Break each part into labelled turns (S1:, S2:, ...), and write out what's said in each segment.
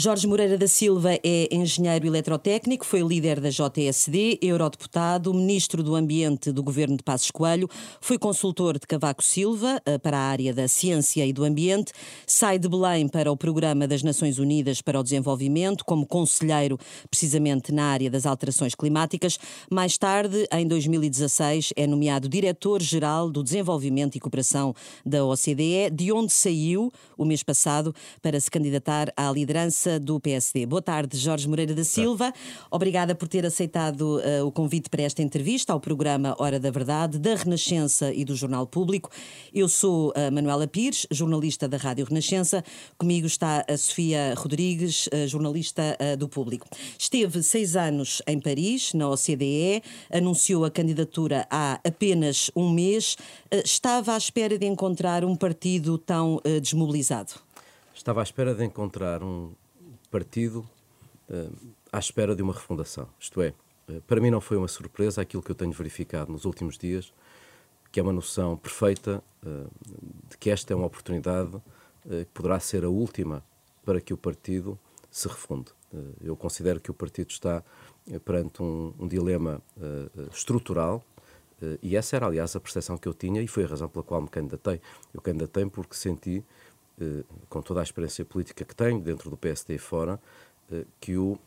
S1: Jorge Moreira da Silva é engenheiro eletrotécnico, foi líder da JSD, eurodeputado, ministro do Ambiente do governo de Passos Coelho, foi consultor de Cavaco Silva eh, para a área da ciência e do ambiente, sai de Belém para o Programa das Nações Unidas para o Desenvolvimento, como conselheiro precisamente na área das alterações climáticas. Mais tarde, em 2016, é nomeado diretor-geral do Desenvolvimento e Cooperação da OCDE, de onde saiu o mês passado para se candidatar à liderança do PSD. Boa tarde, Jorge Moreira da Silva. Obrigada por ter aceitado uh, o convite para esta entrevista ao programa Hora da Verdade, da Renascença e do Jornal Público. Eu sou a Manuela Pires, jornalista da Rádio Renascença. Comigo está a Sofia Rodrigues, jornalista uh, do Público. Esteve seis anos em Paris, na OCDE, anunciou a candidatura há apenas um mês. Uh, estava à espera de encontrar um partido tão desmobilizado?
S2: Estava à espera de encontrar um partido uh, à espera de uma refundação. Isto é, uh, para mim não foi uma surpresa aquilo que eu tenho verificado nos últimos dias, que é uma noção perfeita uh, de que esta é uma oportunidade que poderá ser a última para que o partido se refunde. eu considero que o partido está perante um, um dilema estrutural e essa era, aliás, a percepção que eu tinha e foi a razão pela qual me candidatei. Eu candidatei porque senti eh, com toda a experiência política que tenho, dentro do PSD e fora, eh, que o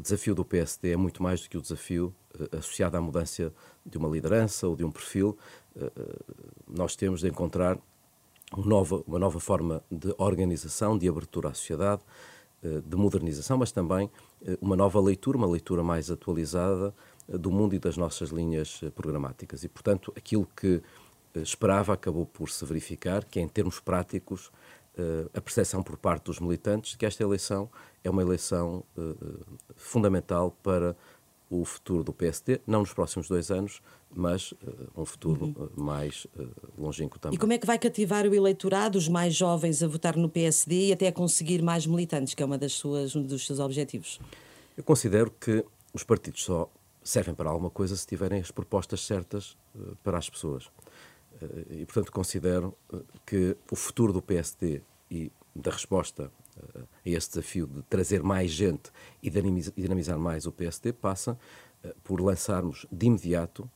S2: desafio do PSD é muito mais do que o desafio eh, associado à mudança de uma liderança ou de um perfil. Nós temos de encontrar uma nova, uma nova forma de organização, de abertura à sociedade, de modernização, mas também uma nova leitura, uma leitura mais atualizada do mundo e das nossas linhas programáticas. E, portanto, aquilo que esperava acabou por se verificar, que é, em termos práticos, uh, a percepção por parte dos militantes de que esta eleição é uma eleição uh, fundamental para o futuro do PSD, não nos próximos dois anos, mas uh, um futuro uhum. mais longínquo também.
S1: E como é que vai cativar o eleitorado, os mais jovens, a votar no PSD e até a conseguir mais militantes, que é uma das suas, um dos seus objetivos?
S2: Eu considero que os partidos só servem para alguma coisa se tiverem as propostas certas para as pessoas. Eh, e, portanto, considero eh, que o futuro do PSD e da resposta eh, a esse desafio de trazer mais gente e dinamizar mais o PSD passa por lançarmos de imediato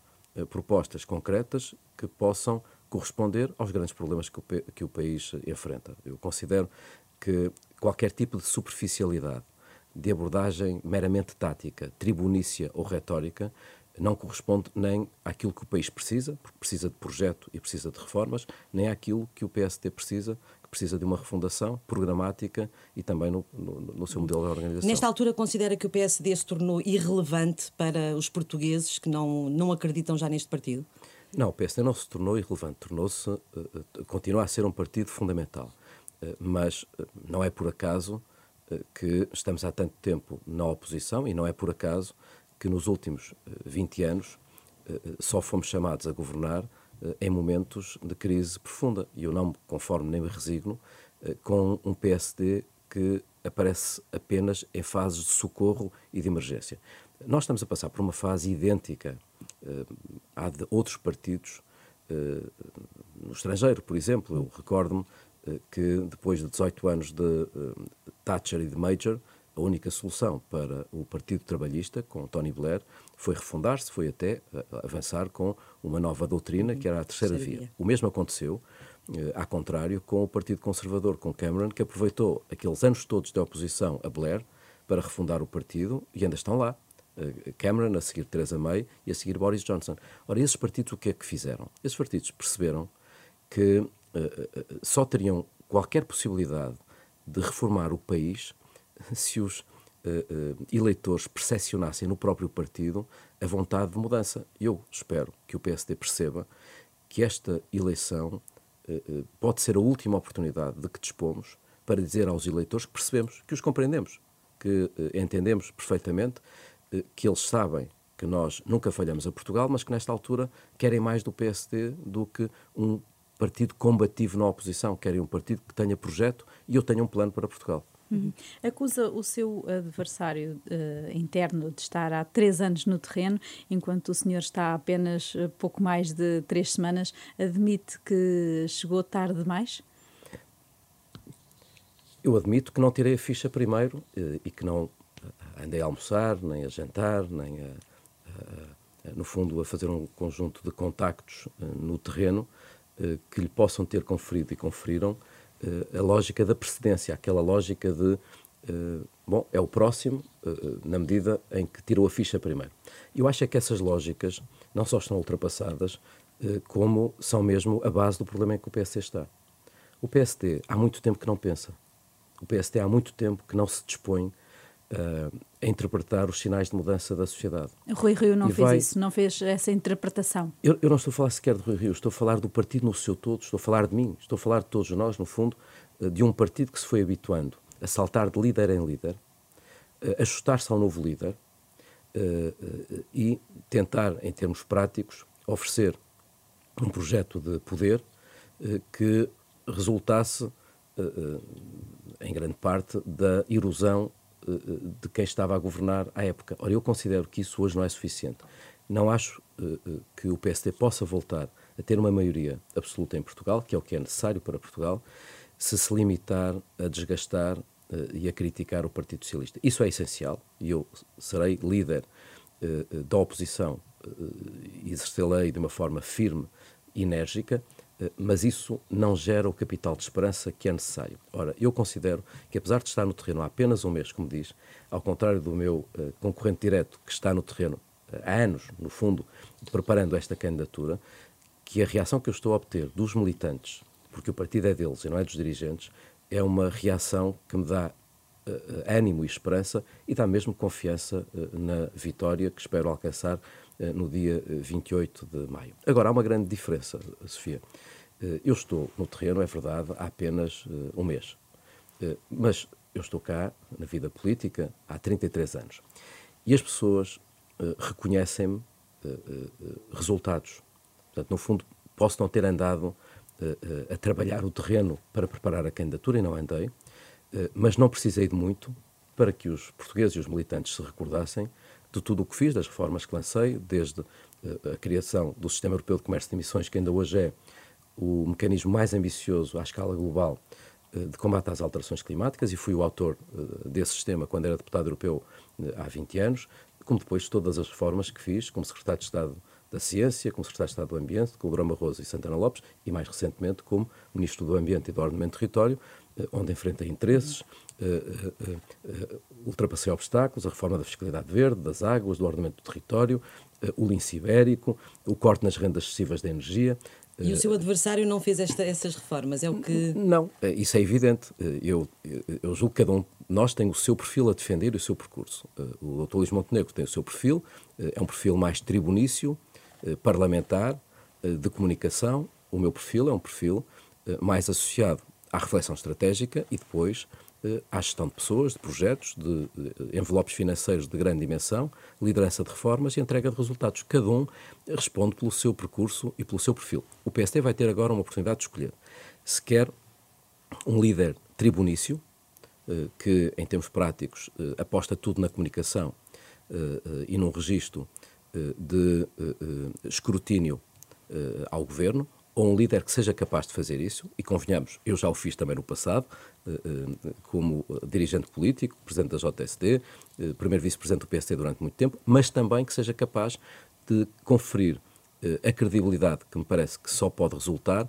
S2: propostas concretas que possam corresponder aos grandes problemas que o, que o país enfrenta. Eu considero que qualquer tipo de superficialidade, de abordagem meramente tática, tribunícia ou retórica, não corresponde nem àquilo que o país precisa, porque precisa de projeto e precisa de reformas, nem àquilo que o PSD precisa, que precisa de uma refundação programática e também no, no, no seu modelo de organização.
S1: Nesta altura, considera que o PSD se tornou irrelevante para os portugueses que não, não acreditam já neste partido?
S2: Não, o PSD não se tornou irrelevante, tornou-se, uh, continua a ser um partido fundamental. Uh, mas uh, não é por acaso que estamos há tanto tempo na oposição e não é por acaso que nos últimos 20 eh, anos eh, eh, só fomos chamados a governar em momentos de crise profunda. E eu não me conformo nem me resigno com um PSD que aparece apenas em fases de socorro e de emergência. Nós estamos a passar por uma fase idêntica à de outros partidos no estrangeiro, por exemplo. Eu recordo-me que depois de 18 anos de Thatcher e de Major, a única solução para o Partido Trabalhista, com Tony Blair, foi refundar-se, foi até eh, avançar com uma nova doutrina, que era a terceira via. O mesmo aconteceu, eh, ao contrário, com o Partido Conservador, com Cameron, que aproveitou aqueles anos todos de oposição a Blair para refundar o partido e ainda estão lá. Eh, Cameron, a seguir Theresa May e a seguir Boris Johnson. Ora, esses partidos o que é que fizeram? Esses partidos perceberam que uh, só teriam qualquer possibilidade de reformar o país se os uh, uh, eleitores percepcionassem no próprio partido a vontade de mudança. Eu espero que o PSD perceba que esta eleição uh, pode ser a última oportunidade de que dispomos para dizer aos eleitores que percebemos, que os compreendemos, que entendemos perfeitamente, que eles sabem que nós nunca falhamos a Portugal, mas que nesta altura querem mais do PSD do que um partido combativo na oposição, querem um partido que tenha projeto e eu tenho um plano para Portugal.
S3: Uhum. Acusa o seu adversário uh, interno de estar há três anos no terreno, enquanto o senhor está há apenas uh, pouco mais de três semanas. Admite que chegou tarde demais?
S2: Eu admito que não tirei a ficha primeiro e que não andei a almoçar, nem a jantar, nem a, no fundo a fazer um conjunto de contactos no terreno que lhe possam ter conferido e conferiram a lógica da precedência, aquela lógica de bom, é o próximo, na medida em que tirou a ficha primeiro. Eu acho é que essas lógicas não só estão ultrapassadas, como são mesmo a base do problema em que o PSD está. O PSD há muito tempo que não pensa. O PSD há muito tempo que não se dispõe uh, a interpretar os sinais de mudança da sociedade.
S3: Rui Rio não e fez vai... isso, não fez essa interpretação.
S2: Eu, eu, não estou a falar sequer de Rui Rio, estou a falar do partido no seu todo, estou a falar de mim, estou a falar de todos nós, no fundo, uh, de um partido que se foi habituando a saltar de líder em líder, uh, ajustar-se ao novo líder e tentar, em termos práticos, oferecer um projeto de poder que resultasse, em grande parte, da erosão de quem estava a governar à época. Ora, eu considero que isso hoje não é suficiente. Não acho que o PSD possa voltar a ter uma maioria absoluta em Portugal, que é o que é necessário para Portugal, se se limitar a desgastar e a criticar o Partido Socialista. Isso é essencial e eu serei líder da oposição e exercê-la de uma forma firme e enérgica, eh, mas isso não gera o capital de esperança que é necessário. Ora, eu considero que, apesar de estar no terreno há apenas um mês, como diz, ao contrário do meu uh, concorrente direto, que está no terreno uh, há anos, no fundo, preparando esta candidatura, que a reação que eu estou a obter dos militantes, porque o partido é deles e não é dos dirigentes, é uma reação que me dá uh, ânimo e esperança e dá mesmo confiança na vitória que espero alcançar eh, no dia 28 eh, de maio. Agora, há uma grande diferença, Sofia. Eh, eu estou no terreno, é verdade, há apenas um mês. Mas eu estou cá, na vida política, há 33 anos. E as pessoas reconhecem-me resultados. Portanto, no fundo, posso não ter andado a trabalhar o terreno para preparar a candidatura, e não andei, mas não precisei de muito para que os portugueses e os militantes se recordassem de tudo o que fiz, das reformas que lancei, desde eh, a criação do Sistema Europeu de Comércio de Emissões, que ainda hoje é o mecanismo mais ambicioso à escala global eh, de combate às alterações climáticas, e fui o autor eh, desse sistema quando era deputado europeu há 20 anos, como depois todas as reformas que fiz como secretário de Estado da Ciência, como secretário de Estado do Ambiente, com o Grama Rosa e Santana Lopes, e mais recentemente como ministro do Ambiente e do Ordenamento do Território, onde enfrentei interesses, ultrapassei obstáculos, a reforma da fiscalidade verde, das águas, do ordenamento do território, o lince ibérico, o corte nas rendas excessivas da energia.
S1: E o seu adversário não fez esta, essas reformas, é o que...
S2: Não, isso é evidente. Eu, eu julgo que cada um de nós tem o seu perfil a defender e o seu percurso. O Dr. Luís Montenegro tem o seu perfil, é um perfil mais tribunício, parlamentar, de comunicação. O meu perfil é um perfil mais associado à reflexão estratégica e depois eh, à gestão de pessoas, de projetos, de, envelopes financeiros de grande dimensão, liderança de reformas e entrega de resultados. Cada um responde pelo seu percurso e pelo seu perfil. O PST vai ter agora uma oportunidade de escolher se quer um líder tribunício, eh, que em termos práticos eh, aposta tudo na comunicação e num registro de escrutínio ao governo, ou um líder que seja capaz de fazer isso, e convenhamos, eu já o fiz também no passado, eh, eh, como dirigente político, presidente da JSD, eh, primeiro vice-presidente do PSD durante muito tempo, mas também que seja capaz de conferir a credibilidade que me parece que só pode resultar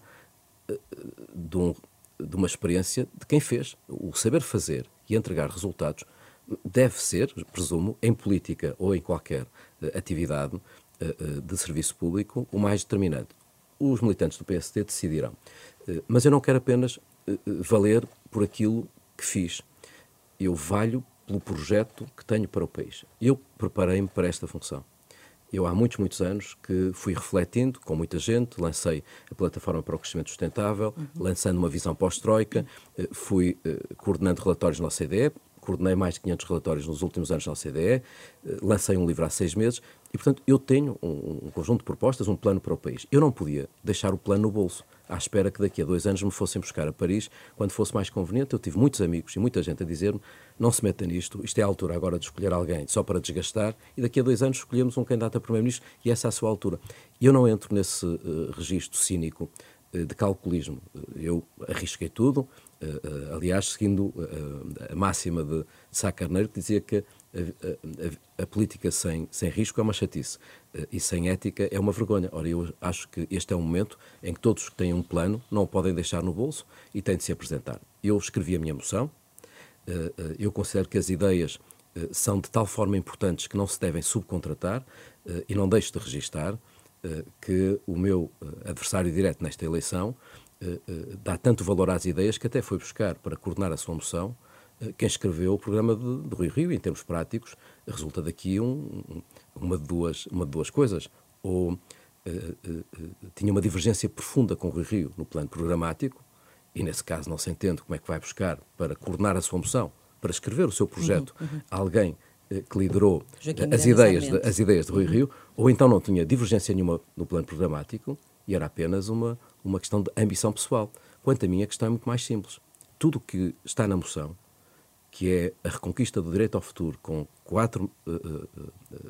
S2: de, um, de uma experiência de quem fez. O saber fazer e entregar resultados deve ser, presumo, em política ou em qualquer atividade de serviço público, o mais determinante os militantes do PSD decidirão. Eh, mas eu não quero apenas eh, eh, valer por aquilo que fiz. Eu valho pelo projeto que tenho para o país. Eu preparei-me para esta função. Eu há muitos, muitos anos que fui refletindo com muita gente, lancei a plataforma para o crescimento sustentável, uhum. lançando uma visão pós-troika, fui coordenando relatórios na OCDE, coordenei mais de 500 relatórios nos últimos anos na OCDE, lancei um livro há seis meses e, portanto, eu tenho um, um, conjunto de propostas, um plano para o país. Eu não podia deixar o plano no bolso, à espera que daqui a dois anos me fossem buscar a Paris, quando fosse mais conveniente. Eu tive muitos amigos e muita gente a dizer-me: não se meta nisto, isto é a altura agora de escolher alguém só para desgastar, e daqui a dois anos escolhemos um candidato a Primeiro-Ministro e essa é a sua altura. Eu não entro nesse uh, registro cínico uh, de calculismo. Eu arrisquei tudo, Uh, uh, aliás, seguindo uh, a máxima de Sá Carneiro, que dizia que a, a, a, política sem, sem risco é uma chatice e sem ética é uma vergonha. Ora, eu acho que este é um momento em que todos que têm um plano não o podem deixar no bolso e têm de se apresentar. Eu escrevi a minha moção, eu considero que as ideias são de tal forma importantes que não se devem subcontratar e não deixo de registar que o meu adversário direto nesta eleição dá tanto valor às ideias que até foi buscar para coordenar a sua moção quem escreveu o programa de, de Rui Rio, em termos práticos, resulta daqui um, uma, de duas, uma de duas coisas. Ou uh, uh, uh, tinha uma divergência profunda com Rui Rio no plano programático, e nesse caso não se entende como é que vai buscar para coordenar a sua moção, para escrever o seu projeto, uhum, uhum. alguém que liderou as ideias, de, as ideias de Rui uhum. Rio, ou então não tinha divergência nenhuma no plano programático e era apenas uma, uma questão de ambição pessoal. Quanto a mim, a questão é muito mais simples. Tudo o que está na moção que é a reconquista do direito ao futuro, com quatro uh, uh,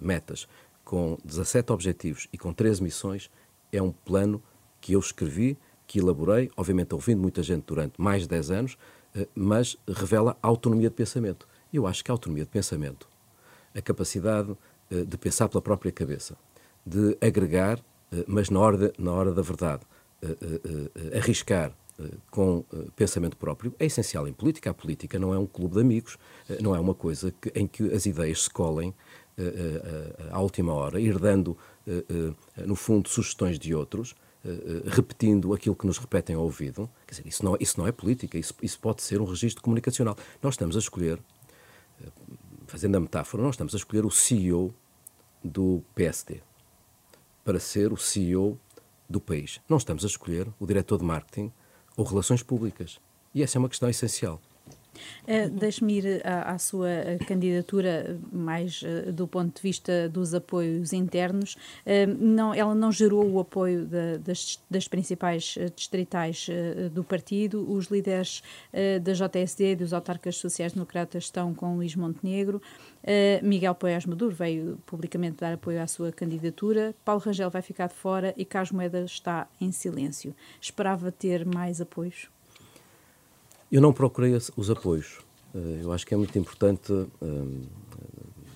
S2: metas, com 17 objetivos e com 13 missões, é um plano que eu escrevi, que elaborei, obviamente ouvindo muita gente durante mais de 10 anos, uh, mas revela autonomia de pensamento. Eu acho que a autonomia de pensamento, a capacidade de pensar pela própria cabeça, de agregar, mas na hora, de, na hora da verdade, arriscar, eh, com eh, pensamento próprio é essencial em política. A política não é um clube de amigos, eh, não é uma coisa que, em que as ideias se colhem à última hora, herdando, no fundo, sugestões de outros, repetindo aquilo que nos repetem ao ouvido. Quer dizer, isso não, isso não é política, isso, isso pode ser um registro comunicacional. Nós estamos a escolher, fazendo a metáfora, nós estamos a escolher o CEO do PSD para ser o CEO do país. Não estamos a escolher o diretor de marketing ou relações públicas. E essa é uma questão essencial.
S3: Uh, Deixe-me ir à, à, sua candidatura mais uh, do ponto de vista dos apoios internos. Uh, não, ela não gerou o apoio da, das, das, principais distritais do partido. Os líderes da JSD dos autarcas sociais-democratas estão com Luís Montenegro. Miguel Poiás Maduro veio publicamente dar apoio à sua candidatura. Paulo Rangel vai ficar de fora e Carlos Moeda está em silêncio. Esperava ter mais apoios?
S2: Eu não procurei os apoios. Eh, eu acho que é muito importante eh,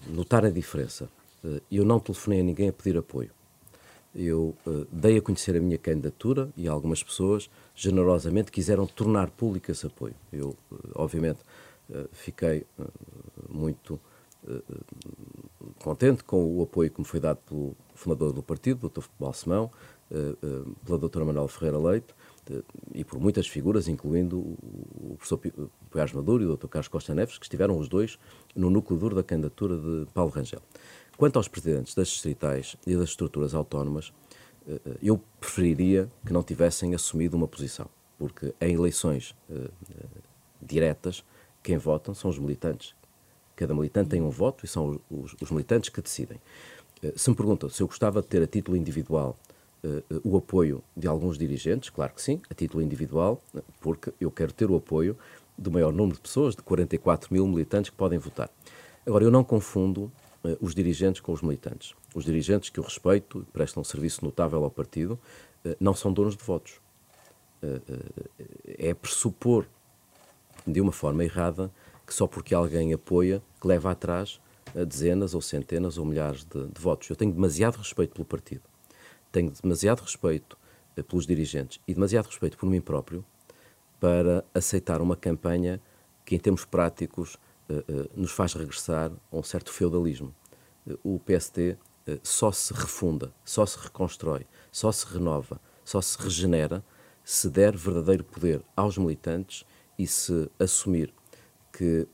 S2: notar a diferença. Eh, eu não telefonei a ninguém a pedir apoio. Eu dei a conhecer a minha candidatura e algumas pessoas generosamente quiseram tornar público esse apoio. Eu, obviamente, fiquei muito contente com o apoio que me foi dado pelo fundador do partido, Dr. Balsemão, pela doutora Manuel Ferreira Leite, e por muitas figuras, incluindo o professor Poiás Maduro e o Dr. Carlos Costa Neves, que estiveram os dois no núcleo duro da candidatura de Paulo Rangel. Quanto aos presidentes das distritais e das estruturas autónomas, eh, eh, eu preferiria que não tivessem assumido uma posição, porque em eleições uh, diretas, quem votam são os militantes. Cada militante tem um voto e são os, os militantes que decidem. Se me perguntam se eu gostava de ter a título individual uh, o apoio de alguns dirigentes, claro que sim, a título individual, porque eu quero ter o apoio do maior número de pessoas, de 44 mil militantes que podem votar. Agora, eu não confundo uh, os dirigentes com os militantes. Os dirigentes que eu respeito, prestam um serviço notável ao partido, uh, não são donos de votos. é pressupor, de uma forma errada, que só porque alguém apoia, que leva atrás dezenas ou centenas ou milhares de, de votos. Eu tenho demasiado respeito pelo partido tenho demasiado respeito eh, pelos dirigentes e demasiado respeito por mim próprio para aceitar uma campanha que, em termos práticos, eh, eh, nos faz regressar a um certo feudalismo. O PST só se refunda, só se reconstrói, só se renova, só se regenera se der verdadeiro poder aos militantes e se assumir que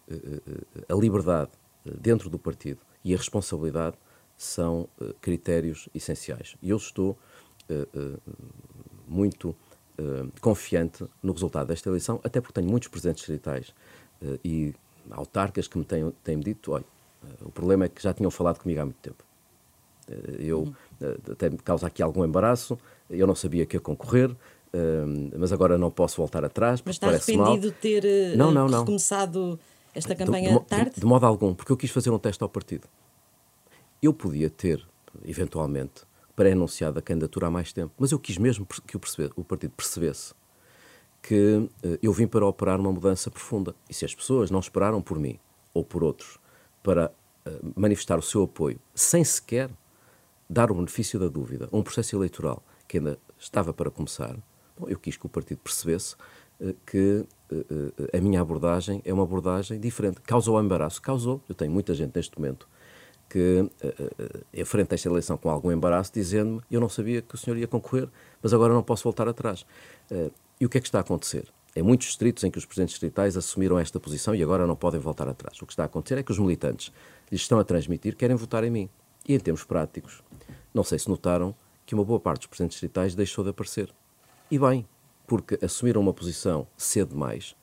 S2: a liberdade dentro do partido e a responsabilidade são uh, critérios essenciais. E eu estou uh, muito confiante no resultado desta eleição, até porque tenho muitos presidentes distritais e autarcas que me têm, têm dito: olha, o problema é que já tinham falado comigo há muito tempo. eu uhum. até me causa aqui algum embaraço, eu não sabia que ia concorrer. mas agora não posso voltar atrás.
S1: Mas está arrependido de ter não, não, não. começado esta campanha
S2: de,
S1: de, tarde?
S2: De, de modo algum, porque eu quis fazer um teste ao partido. Eu podia ter, eventualmente, pré-anunciado a candidatura há mais tempo, mas eu quis mesmo que o, perceber, o partido percebesse que eu vim para operar uma mudança profunda. E se as pessoas não esperaram por mim ou por outros para manifestar o seu apoio, sem sequer dar o benefício da dúvida a um processo eleitoral que ainda estava para começar, bom, eu quis que o partido percebesse que a minha abordagem é uma abordagem diferente. Causou embaraço? Causou. Eu tenho muita gente neste momento que uh, enfrenta esta eleição com algum embaraço, dizendo-me: Eu não sabia que o senhor ia concorrer, mas agora não posso voltar atrás. Uh, e o que é que está a acontecer? Em muitos distritos em que os presidentes distritais assumiram esta posição e agora não podem voltar atrás. O que está a acontecer é que os militantes lhes estão a transmitir querem votar em mim. E em termos práticos, não sei se notaram que uma boa parte dos presidentes distritais deixou de aparecer. E bem, porque assumiram uma posição cedo demais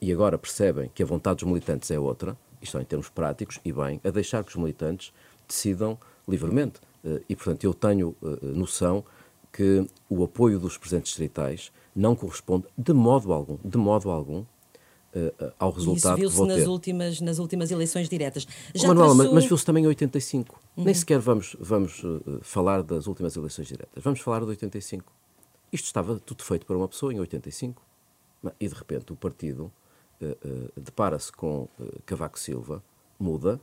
S2: e agora percebem que a vontade dos militantes é outra isto é, em termos práticos, e bem, a deixar que os militantes decidam livremente. Eh, e, portanto, eu tenho eh, noção que o apoio dos presidentes distritais não corresponde de modo algum, de modo algum, eh, ao resultado
S1: Isso
S2: vou
S1: nas
S2: ter.
S1: Últimas, nas últimas eleições diretas. Já
S2: Manuela,
S1: traçou...
S2: mas, mas viu-se também em 85. Uhum. Nem sequer vamos, vamos falar das últimas eleições diretas. Vamos falar de 85. Isto estava tudo feito para uma pessoa em 85. E, de repente, o partido depara-se com Cavaco Silva, muda,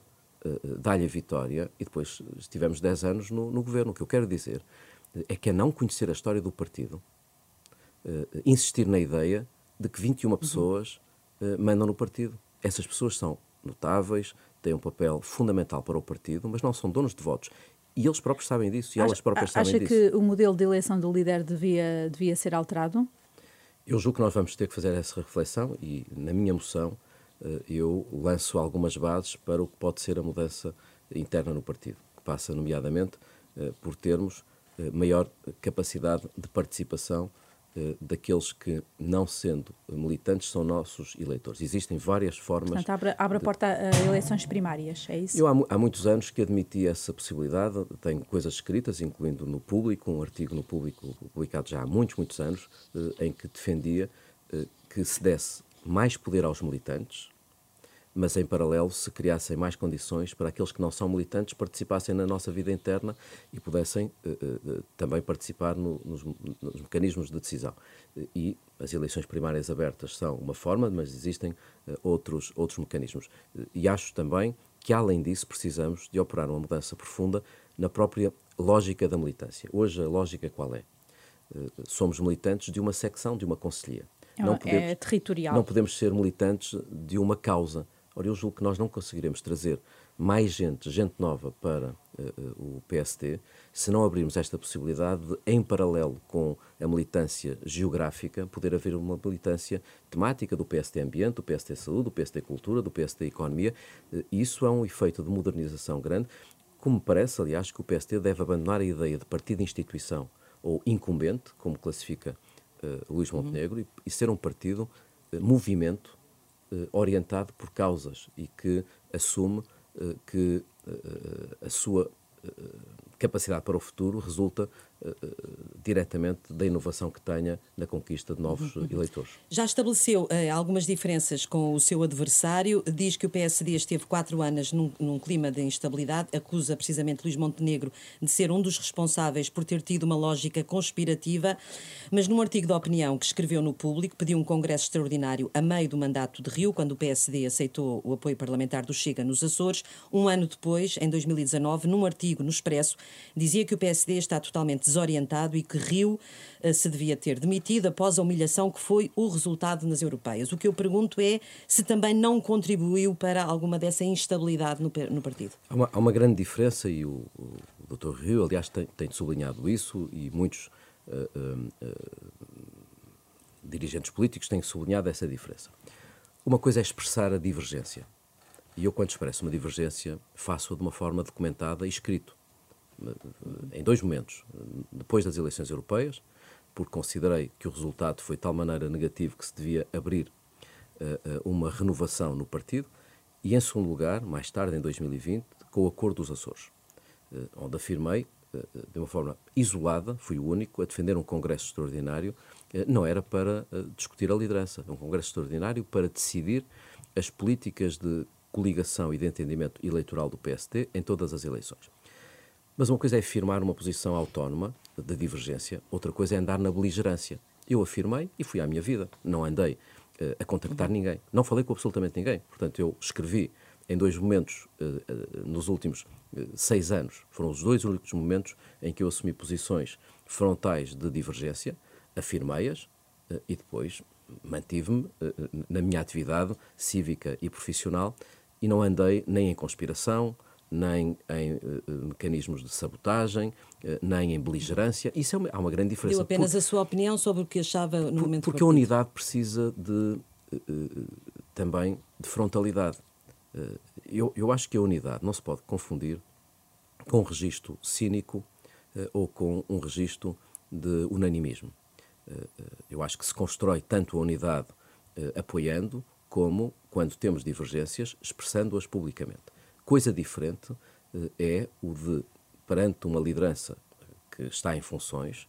S2: dá-lhe a vitória e depois estivemos 10 anos no, no, governo. O que eu quero dizer é que é não conhecer a história do partido, insistir na ideia de que 21 uhum. pessoas mandam no partido. Essas pessoas são notáveis, têm um papel fundamental para o partido, mas não são donos de votos. E eles próprios sabem disso, e elas próprias sabem
S3: disso.
S2: Acha
S3: que o modelo de eleição do líder devia, devia ser alterado?
S2: Eu julgo que nós vamos ter que fazer essa reflexão e, na minha moção, eh, eu lanço algumas bases para o que pode ser a mudança interna no partido, que passa, nomeadamente, eh, por termos eh, maior capacidade de participação daqueles que, não sendo militantes, são nossos eleitores. Existem várias formas.
S3: Portanto, abre, abre a porta a eleições primárias, é isso?
S2: Eu há, há, muitos anos que admiti essa possibilidade, tenho coisas escritas, incluindo no público, um artigo no público publicado já há muitos, muitos anos, em que defendia que se desse mais poder aos militantes, mas em paralelo se criassem mais condições para aqueles que não são militantes participassem na nossa vida interna e pudessem uh, uh, também participar no, nos, nos, mecanismos de decisão. E as eleições primárias abertas são uma forma, mas existem uh, outros, outros mecanismos. E acho também que, além disso, precisamos de operar uma mudança profunda na própria lógica da militância. Hoje, a lógica qual é? somos militantes de uma secção, de uma conselhia.
S3: É, não podemos, é territorial.
S2: Não podemos ser militantes de uma causa. Ora, eu julgo que nós não conseguiremos trazer mais gente, gente nova para uh, o PSD, se não abrirmos esta possibilidade de, em paralelo com a militância geográfica, poder haver uma militância temática do PSD Ambiente, do PSD Saúde, do PSD Cultura, do PSD Economia. Uh, isso é um efeito de modernização grande. Como me parece, aliás, que o PSD deve abandonar a ideia de partido-instituição ou incumbente, como classifica uh, Luís uhum. Montenegro, uhum. e, e, ser um partido movimento orientado por causas e que assume que a sua capacidade para o futuro resulta diretamente da inovação que tenha na conquista de novos uhum. eleitores.
S1: Já estabeleceu uh, algumas diferenças com o seu adversário, diz que o PSD esteve quatro anos num, num, clima de instabilidade, acusa precisamente Luís Montenegro de ser um dos responsáveis por ter tido uma lógica conspirativa, mas num artigo de opinião que escreveu no Público, pediu um congresso extraordinário a meio do mandato de Rio, quando o PSD aceitou o apoio parlamentar do Chega nos Açores. Um ano depois, em 2019, num artigo no Expresso, dizia que o PSD está totalmente desorientado e que Rio uh, se devia ter demitido após a humilhação que foi o resultado nas europeias. O que eu pergunto é se também não contribuiu para alguma dessa instabilidade no, partido.
S2: Há uma, há uma, grande diferença e o, o Dr. Rio, aliás, tem, tem sublinhado isso e muitos uh, uh, dirigentes políticos têm sublinhado essa diferença. Uma coisa é expressar a divergência. E eu, quando expresso uma divergência, faço-a de uma forma documentada e escrito em dois momentos. Depois das eleições europeias, porque considerei que o resultado foi de tal maneira negativo que se devia abrir uh, uma renovação no partido, e em segundo lugar, mais tarde, em 2020, com o Acordo dos Açores, uh, onde afirmei, uh, de uma forma isolada, fui o único a defender um Congresso Extraordinário, não era para discutir a liderança, um Congresso Extraordinário para decidir as políticas de coligação e de entendimento eleitoral do PSD em todas as eleições. Mas uma coisa é afirmar uma posição autónoma de divergência, outra coisa é andar na beligerância. Eu afirmei e fui à minha vida. Não andei uh, a contactar ninguém. Não falei com absolutamente ninguém. Portanto, eu escrevi em dois momentos uh, nos últimos seis anos. Foram os dois únicos momentos em que eu assumi posições frontais de divergência, afirmei-as e depois mantive-me na minha atividade cívica e profissional e não andei nem em conspiração, nem em uh, mecanismos de sabotagem, uh, nem em beligerância. Isso é uma, há uma grande diferença.
S1: Deu apenas por, a sua opinião sobre o que achava no
S2: por,
S1: momento
S2: Porque a unidade precisa de também de frontalidade. Eu, eu, acho que a unidade não se pode confundir com um registro cínico ou com um registro de unanimismo. eu acho que se constrói tanto a unidade apoiando como, quando temos divergências, expressando-as publicamente. Coisa diferente eh, é o de, perante uma liderança que está em funções,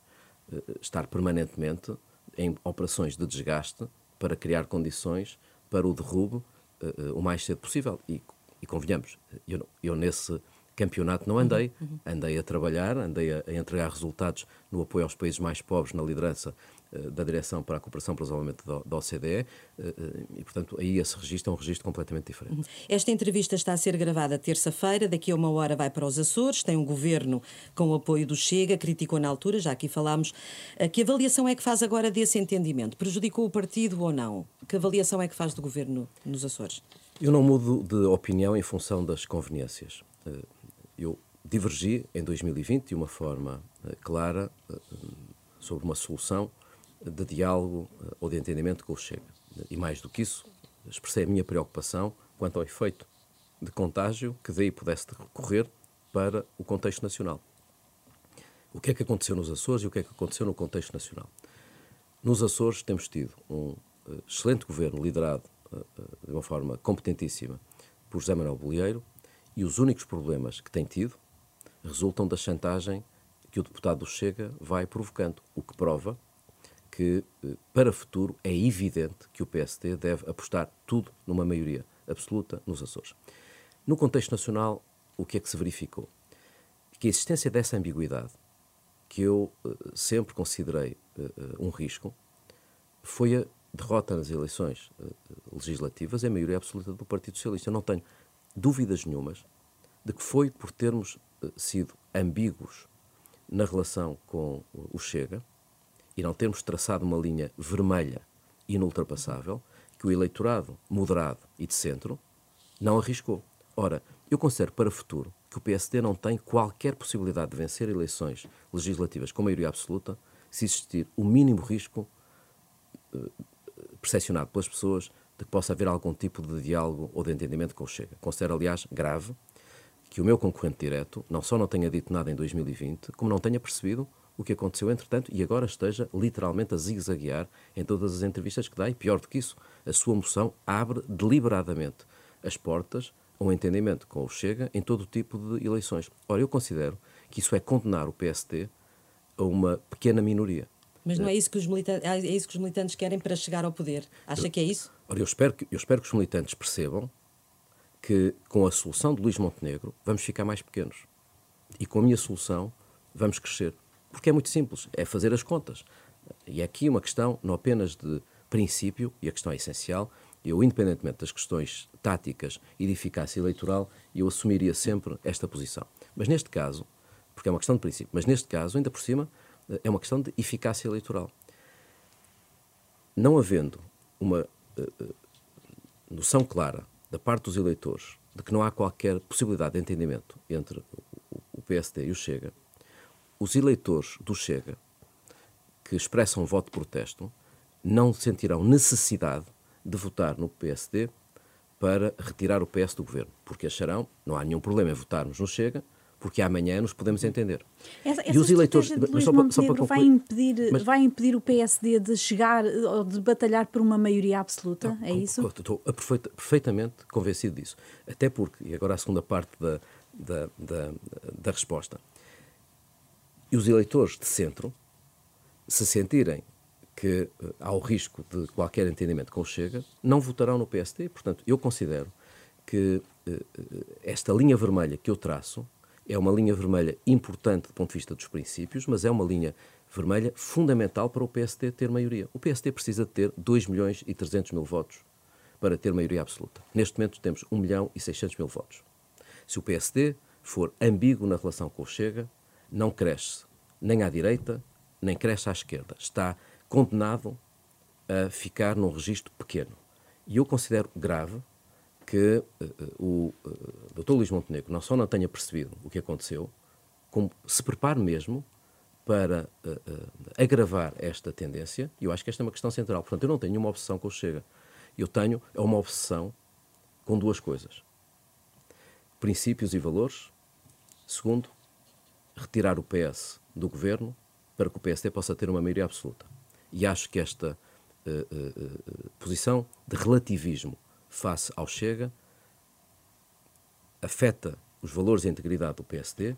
S2: eh, estar permanentemente em operações de desgaste para criar condições para o derrubo eh, o mais cedo possível. E, e convenhamos, eu, eu nesse campeonato não andei, uhum. andei a trabalhar, andei a, a, entregar resultados no apoio aos países mais pobres na liderança da Direção para a Cooperação para o Desenvolvimento da, OCDE uh, e, portanto, aí esse registro é um registro completamente diferente.
S1: Esta entrevista está a ser gravada terça-feira, daqui a uma hora vai para os Açores, tem um governo com o apoio do Chega, criticou na altura, já aqui falámos. Que avaliação é que faz agora desse entendimento? Prejudicou o partido ou não? Que avaliação é que faz do governo nos Açores?
S2: Eu não mudo de opinião em função das conveniências. Eu divergi em 2020 de uma forma clara sobre uma solução de diálogo uh, ou de entendimento com o Chega. E mais do que isso, expressei a minha preocupação quanto ao efeito de contágio que daí pudesse recorrer para o contexto nacional. O que é que aconteceu nos Açores e o que é que aconteceu no contexto nacional? Nos Açores temos tido um excelente governo liderado de uma forma competentíssima por José Manuel Bolieiro, e os únicos problemas que tem tido resultam da chantagem que o deputado do Chega vai provocando, o que prova que, eh, para o futuro, é evidente que o PSD deve apostar tudo numa maioria absoluta nos Açores. No contexto nacional, o que é que se verificou? Que a existência dessa ambiguidade, que eu uh, sempre considerei uh, um risco, foi a derrota nas eleições legislativas em maioria absoluta do Partido Socialista. Eu não tenho dúvidas nenhumas de que foi por termos eh, sido ambíguos na relação com o Chega e não termos traçado uma linha vermelha inultrapassável que o eleitorado moderado e de centro não arriscou. Ora, eu considero para o futuro que o PSD não tem qualquer possibilidade de vencer eleições legislativas com maioria absoluta se existir o mínimo risco eh, percepcionado pelas pessoas de que possa haver algum tipo de diálogo ou de entendimento com o Chega. Considero, aliás, grave que o meu concorrente direto não só não tenha dito nada em 2020, como não tenha percebido o que aconteceu entretanto e agora esteja literalmente a zigue-zaguear em todas as entrevistas que dá. E pior do que isso, a sua moção abre deliberadamente as portas a um entendimento com o Chega em todo tipo de eleições. Ora, eu considero que isso é condenar o PSD a uma pequena minoria.
S1: Mas não é isso que os militantes, é isso que os militantes querem para chegar ao poder? Acha que é isso?
S2: Ora, eu espero que, eu espero que os militantes percebam que com a solução de Luís Montenegro vamos ficar mais pequenos. E com a minha solução vamos crescer. Porque é muito simples, é fazer as contas. E é aqui uma questão não apenas de princípio, e a questão é essencial, eu, independentemente das questões táticas e de eficácia eleitoral, eu assumiria sempre esta posição. Mas neste caso, porque é uma questão de princípio, mas neste caso, ainda por cima, é uma questão de eficácia eleitoral. Não havendo uma uh, noção clara da parte dos eleitores de que não há qualquer possibilidade de entendimento entre o PSD e o Chega, os eleitores do Chega que expressam voto de protesto não sentirão necessidade de votar no PSD para retirar o PS do governo, porque acharão não há nenhum problema em votarmos no Chega, porque amanhã nos podemos entender.
S3: Essa, essa e os eleitores de Luís só, só para concluir, vai impedir mas, vai impedir o PSD de chegar ou de batalhar por uma maioria absoluta, não, é isso?
S2: Estou perfeitamente convencido disso. Até porque, e agora a segunda parte da, da, da, da resposta, e os eleitores de centro, se sentirem que uh, há o risco de qualquer entendimento com o Chega, não votarão no PSD. Portanto, eu considero que uh, esta linha vermelha que eu traço é uma linha vermelha importante do ponto de vista dos princípios, mas é uma linha vermelha fundamental para o PSD ter maioria. O PSD precisa de ter 2 milhões e 300 mil votos para ter maioria absoluta. Neste momento temos 1 milhão e 600 mil votos. Se o PSD for ambíguo na relação com o Chega, não cresce nem à direita, nem cresce à esquerda. Está condenado a ficar num registro pequeno. E eu considero grave que uh, o uh, Dr. Luís Montenegro não só não tenha percebido o que aconteceu, como se prepare mesmo para uh, agravar esta tendência. E eu acho que esta é uma questão central. Portanto, eu não tenho uma obsessão com o Chega. Eu tenho é uma obsessão com duas coisas: princípios e valores. Segundo, retirar o PS do governo para que o PSD possa ter uma maioria absoluta. E acho que esta uh, uh, posição de relativismo face ao Chega afeta os valores e a integridade do PSD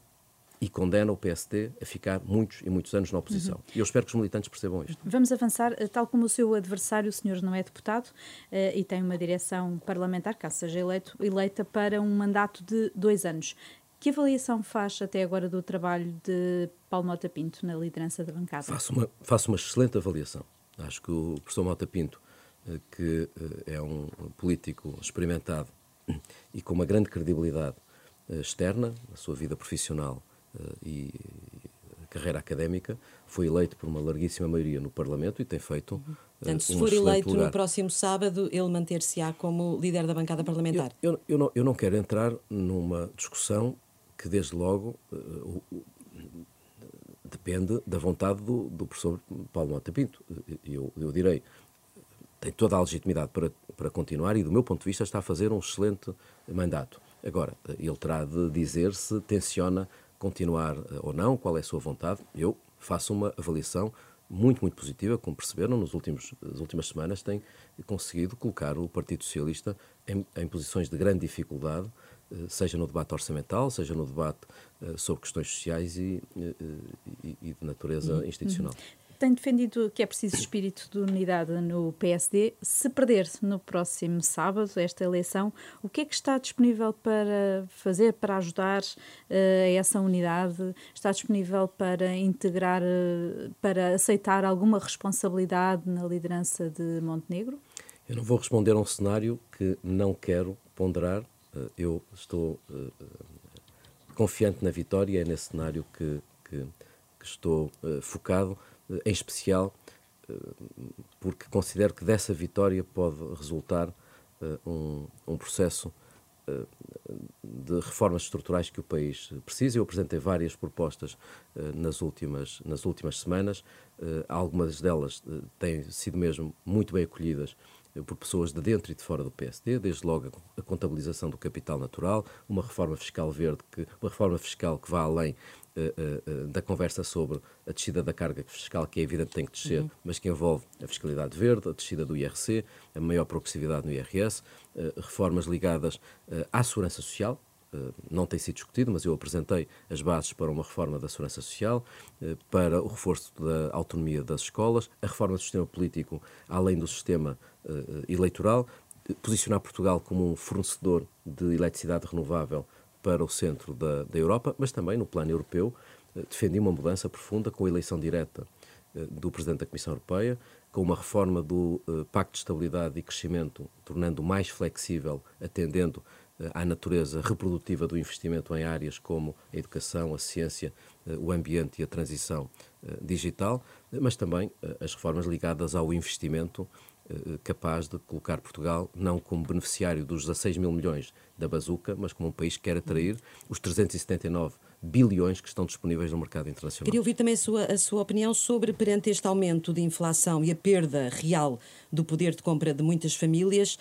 S2: e condena o PSD a ficar muitos e muitos anos na oposição. Uhum. E eu espero que os militantes percebam isto.
S3: Vamos avançar, tal como o seu adversário, o senhor não é deputado e tem uma direção parlamentar, caso seja eleito, eleita para um mandato de dois anos. Que avaliação faz até agora do trabalho de Paulo Mota Pinto na liderança da bancada?
S2: Faço uma, faço uma excelente avaliação. Acho que o professor Mota Pinto, uh, que uh, é um político experimentado e com uma grande credibilidade externa na sua vida profissional eh, e carreira académica, foi eleito por uma larguíssima maioria no Parlamento e tem feito. Uhum.
S1: Portanto, se um for eleito lugar. no próximo sábado, ele manter-se-á como líder da bancada parlamentar?
S2: Eu, eu, eu, não, eu não quero entrar numa discussão que, desde logo, uh, uh, depende da vontade do, do professor Paulo Mota Pinto. Eu, eu direi, tem toda a legitimidade para, para continuar e, do meu ponto de vista, está a fazer um excelente mandato. Agora, ele terá de dizer se tenciona continuar eh, ou não, qual é a sua vontade. Eu faço uma avaliação muito, muito positiva, como perceberam, nos últimos, nas últimas semanas tem conseguido colocar o Partido Socialista em, em posições de grande dificuldade, eh, seja no debate orçamental, seja no debate eh, sobre questões sociais e, e, e de natureza uhum. institucional.
S3: Tem defendido que é preciso espírito de unidade no PSD. Se perder no próximo sábado esta eleição, o que é que está disponível para fazer, para ajudar uh, essa unidade? Está disponível para integrar, uh, para aceitar alguma responsabilidade na liderança de Montenegro?
S2: Eu não vou responder a um cenário que não quero ponderar. Uh, eu estou confiante na vitória, é nesse cenário que, que, que estou focado em especial eh, porque considero que dessa vitória pode resultar eh, um, um processo eh, de reformas estruturais que o país precisa. Eu apresentei várias propostas nas últimas, nas últimas semanas. Algumas delas têm sido mesmo muito bem acolhidas por pessoas de dentro e de fora do PSD, desde logo a contabilização do capital natural, uma reforma fiscal verde, que, uma reforma fiscal que vá além uh, uh, da conversa sobre a descida da carga fiscal, que é evidente que tem que descer, uhum. mas que envolve a fiscalidade verde, a descida do IRC, a maior progressividade no IRS, uh, reformas ligadas à segurança social, não tem sido discutido, mas eu apresentei as bases para uma reforma da segurança social, para o reforço da autonomia das escolas, a reforma do sistema político, além do sistema eleitoral, posicionar Portugal como um fornecedor de eletricidade renovável para o centro da, da Europa, mas também no plano europeu eh, defendi uma mudança profunda com a eleição direta eh, do Presidente da Comissão Europeia, com uma reforma do uh, Pacto de Estabilidade e Crescimento, tornando mais flexível, atendendo uh, à natureza reprodutiva do investimento em áreas como a educação, a ciência, uh, o ambiente e a transição digital, mas também as reformas ligadas ao investimento capaz de colocar Portugal não como beneficiário dos 16 mil milhões da bazuca, mas como um país que quer atrair os 379 bilhões que estão disponíveis no mercado internacional.
S1: Queria ouvir também a sua, a sua opinião sobre, perante este aumento de inflação e a perda real do poder de compra de muitas famílias,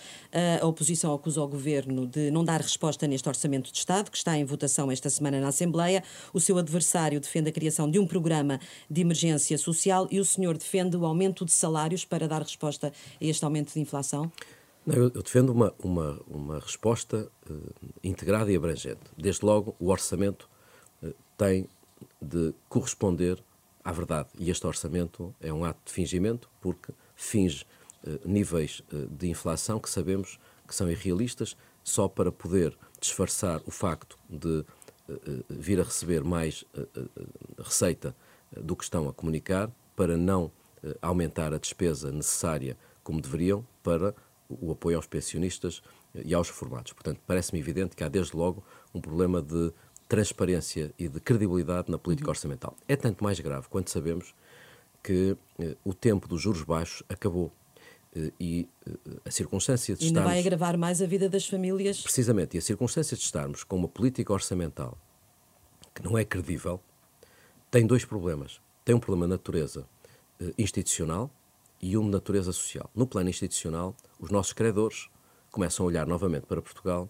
S1: a oposição acusa o governo de não dar resposta neste orçamento de Estado, que está em votação esta semana na Assembleia. O seu adversário defende a criação de um programa de emergência social e o senhor defende o aumento de salários para dar resposta a este aumento de inflação?
S2: Não, eu, eu, defendo uma, uma, uma resposta uh, integrada e abrangente. Desde logo, o orçamento tem de corresponder à verdade. E este orçamento é um ato de fingimento, porque finge uh, níveis de inflação que sabemos que são irrealistas, só para poder disfarçar o facto de vir a receber mais receita do que estão a comunicar para não aumentar a despesa necessária como deveriam para o apoio aos pensionistas e aos reformados. Portanto, parece-me evidente que há desde logo um problema de transparência e de credibilidade na política uhum. orçamental. É tanto mais grave quando sabemos que eh, o tempo dos juros baixos acabou. Eh, e eh, a circunstância de
S1: estarmos. Ainda vai agravar mais a vida das famílias.
S2: Precisamente, e a circunstância de estarmos com uma política orçamental que não é credível tem dois problemas. Tem um problema de natureza institucional e um de natureza social. No plano institucional, os nossos credores começam a olhar novamente para Portugal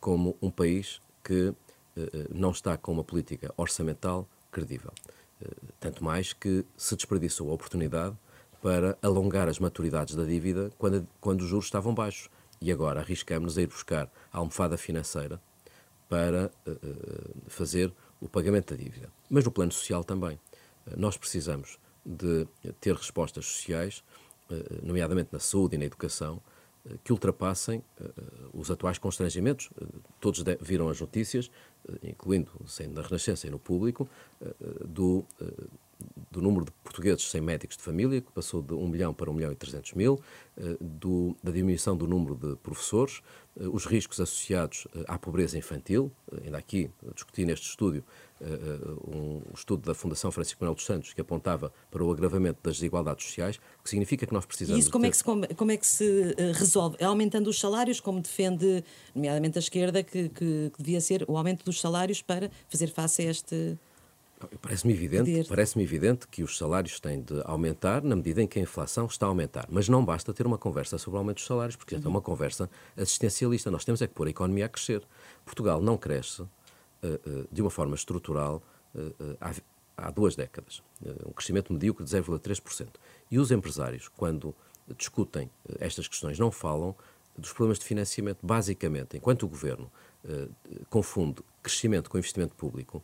S2: como um país que eh, eh, não está com uma política orçamental credível. Eh, tanto mais que se desperdiçou a oportunidade para alongar as maturidades da dívida quando, quando os juros estavam baixos. E agora arriscamos-nos a ir buscar a almofada financeira para fazer o pagamento da dívida. Mas no plano social também. nós precisamos de ter respostas sociais, nomeadamente na saúde e na educação, que ultrapassem os atuais constrangimentos. todos viram as notícias eh, incluindo sendo na Renascença e no público, eh, eh, do, do número de portugueses sem médicos de família, que passou de 1 milhão para 1 milhão e 300 mil, do, da diminuição do número de professores, os riscos associados à pobreza infantil, ainda aqui discuti neste estúdio um estudo da Fundação Francisco Manuel dos Santos que apontava para o agravamento das desigualdades sociais, o que significa que nós precisamos...
S1: E isso como, ter... é, que se, como é que se resolve? É aumentando os salários, como defende, nomeadamente a esquerda, que, que, que devia ser o aumento dos salários para fazer face a este.
S2: Parece-me evidente, parece evidente que os salários têm de aumentar na medida em que a inflação está a aumentar. Mas não basta ter uma conversa sobre o aumento dos salários, porque uhum. é uma conversa assistencialista. Nós temos é que pôr a economia a crescer. Portugal não cresce uh, uh, de uma forma estrutural uh, há, há, duas décadas. um crescimento medíocre de 0,3%. E os empresários, quando discutem estas questões, não falam dos problemas de financiamento. Basicamente, enquanto o governo confunde crescimento com investimento público,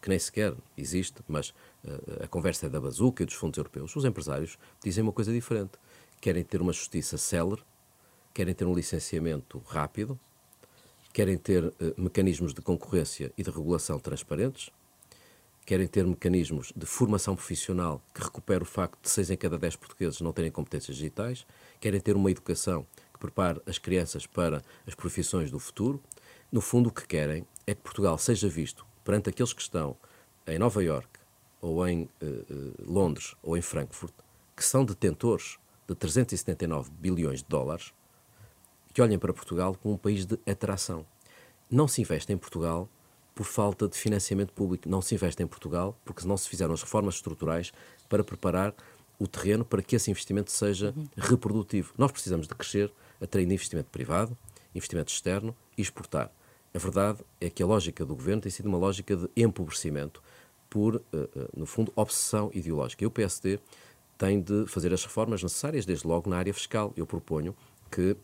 S2: que nem sequer existe, mas uh, a conversa é da bazuca e dos fundos europeus, os empresários dizem uma coisa diferente. Querem ter uma justiça célere, querem ter um licenciamento rápido, querem ter mecanismos de concorrência e de regulação transparentes, querem ter mecanismos de formação profissional que recupere o facto de seis em cada dez portugueses não terem competências digitais, querem ter uma educação que prepare as crianças para as profissões do futuro. No fundo, o que querem é que Portugal seja visto perante aqueles que estão em Nova York ou em uh, Londres ou em Frankfurt, que são detentores de 379 bilhões de dólares, que olhem para Portugal como um país de atração. Não se investe em Portugal por falta de financiamento público. Não se investe em Portugal porque não se fizeram as reformas estruturais para preparar o terreno para que esse investimento seja reprodutivo. Nós precisamos de crescer atraindo investimento privado, investimento externo e exportar. A verdade é que a lógica do governo tem sido uma lógica de empobrecimento por, eh, eh, no fundo, obsessão ideológica. E o PSD tem de fazer as reformas necessárias, desde logo na área fiscal. Eu proponho que,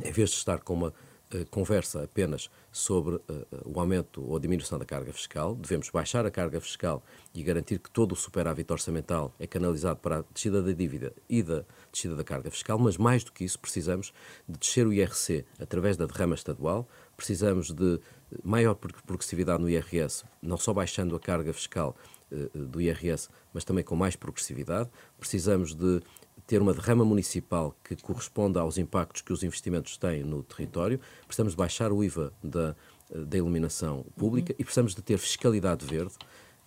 S2: em vez de estar com uma eh, conversa apenas sobre o aumento ou a diminuição da carga fiscal, devemos baixar a carga fiscal e garantir que todo o superávit orçamental é canalizado para a descida da dívida e da descida da carga fiscal, mas mais do que isso, precisamos de descer o IRC através da derrama estadual, precisamos de maior progressividade no IRS, não só baixando a carga fiscal uh, do IRS, mas também com mais progressividade, precisamos de ter uma derrama municipal que corresponda aos impactos que os investimentos têm no território, precisamos de baixar o IVA da, da iluminação pública uhum. e precisamos de ter fiscalidade verde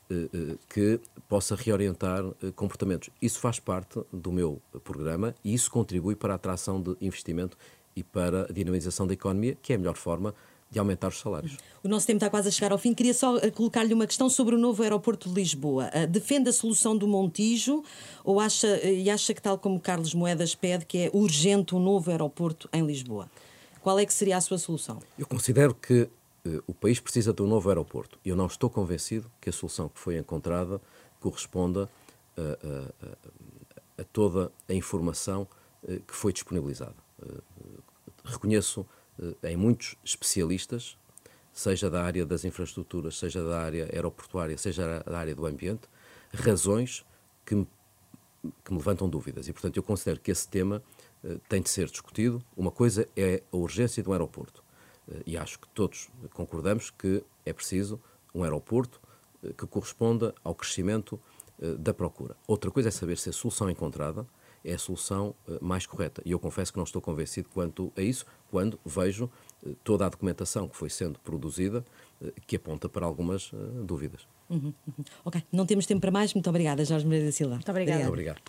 S2: eh, eh, que possa reorientar eh, comportamentos. Isso faz parte do meu programa e isso contribui para a atração de investimento e para a dinamização da economia, que é a melhor forma de aumentar os salários.
S1: O nosso tempo está quase a chegar ao fim. Queria só eh, colocar-lhe uma questão sobre o novo aeroporto de Lisboa. Eh, defende a solução do Montijo ou acha, eh, e acha que, tal como Carlos Moedas pede, que é urgente um novo aeroporto em Lisboa? Qual é que seria a sua solução?
S2: Eu considero que o país precisa de um novo aeroporto. Eu não estou convencido que a solução que foi encontrada corresponda a, a, a toda a informação que foi disponibilizada. Reconheço eh, em muitos especialistas, seja da área das infraestruturas, seja da área aeroportuária, seja da área do ambiente, razões que me, que me levantam dúvidas. E, portanto, eu considero que esse tema uh, tem de ser discutido. Uma coisa é a urgência de um aeroporto. Uh, e acho que todos concordamos que é preciso um aeroporto que corresponda ao crescimento da procura. Outra coisa é saber se a solução encontrada é a solução mais correta. E eu confesso que não estou convencido quanto a isso, quando vejo toda a documentação que foi sendo produzida que aponta para algumas dúvidas.
S1: Uhum, uhum. Ok, não temos tempo para mais. Muito obrigada, Jorge Moreira da Silva.
S3: Muito obrigada.
S2: Obrigado.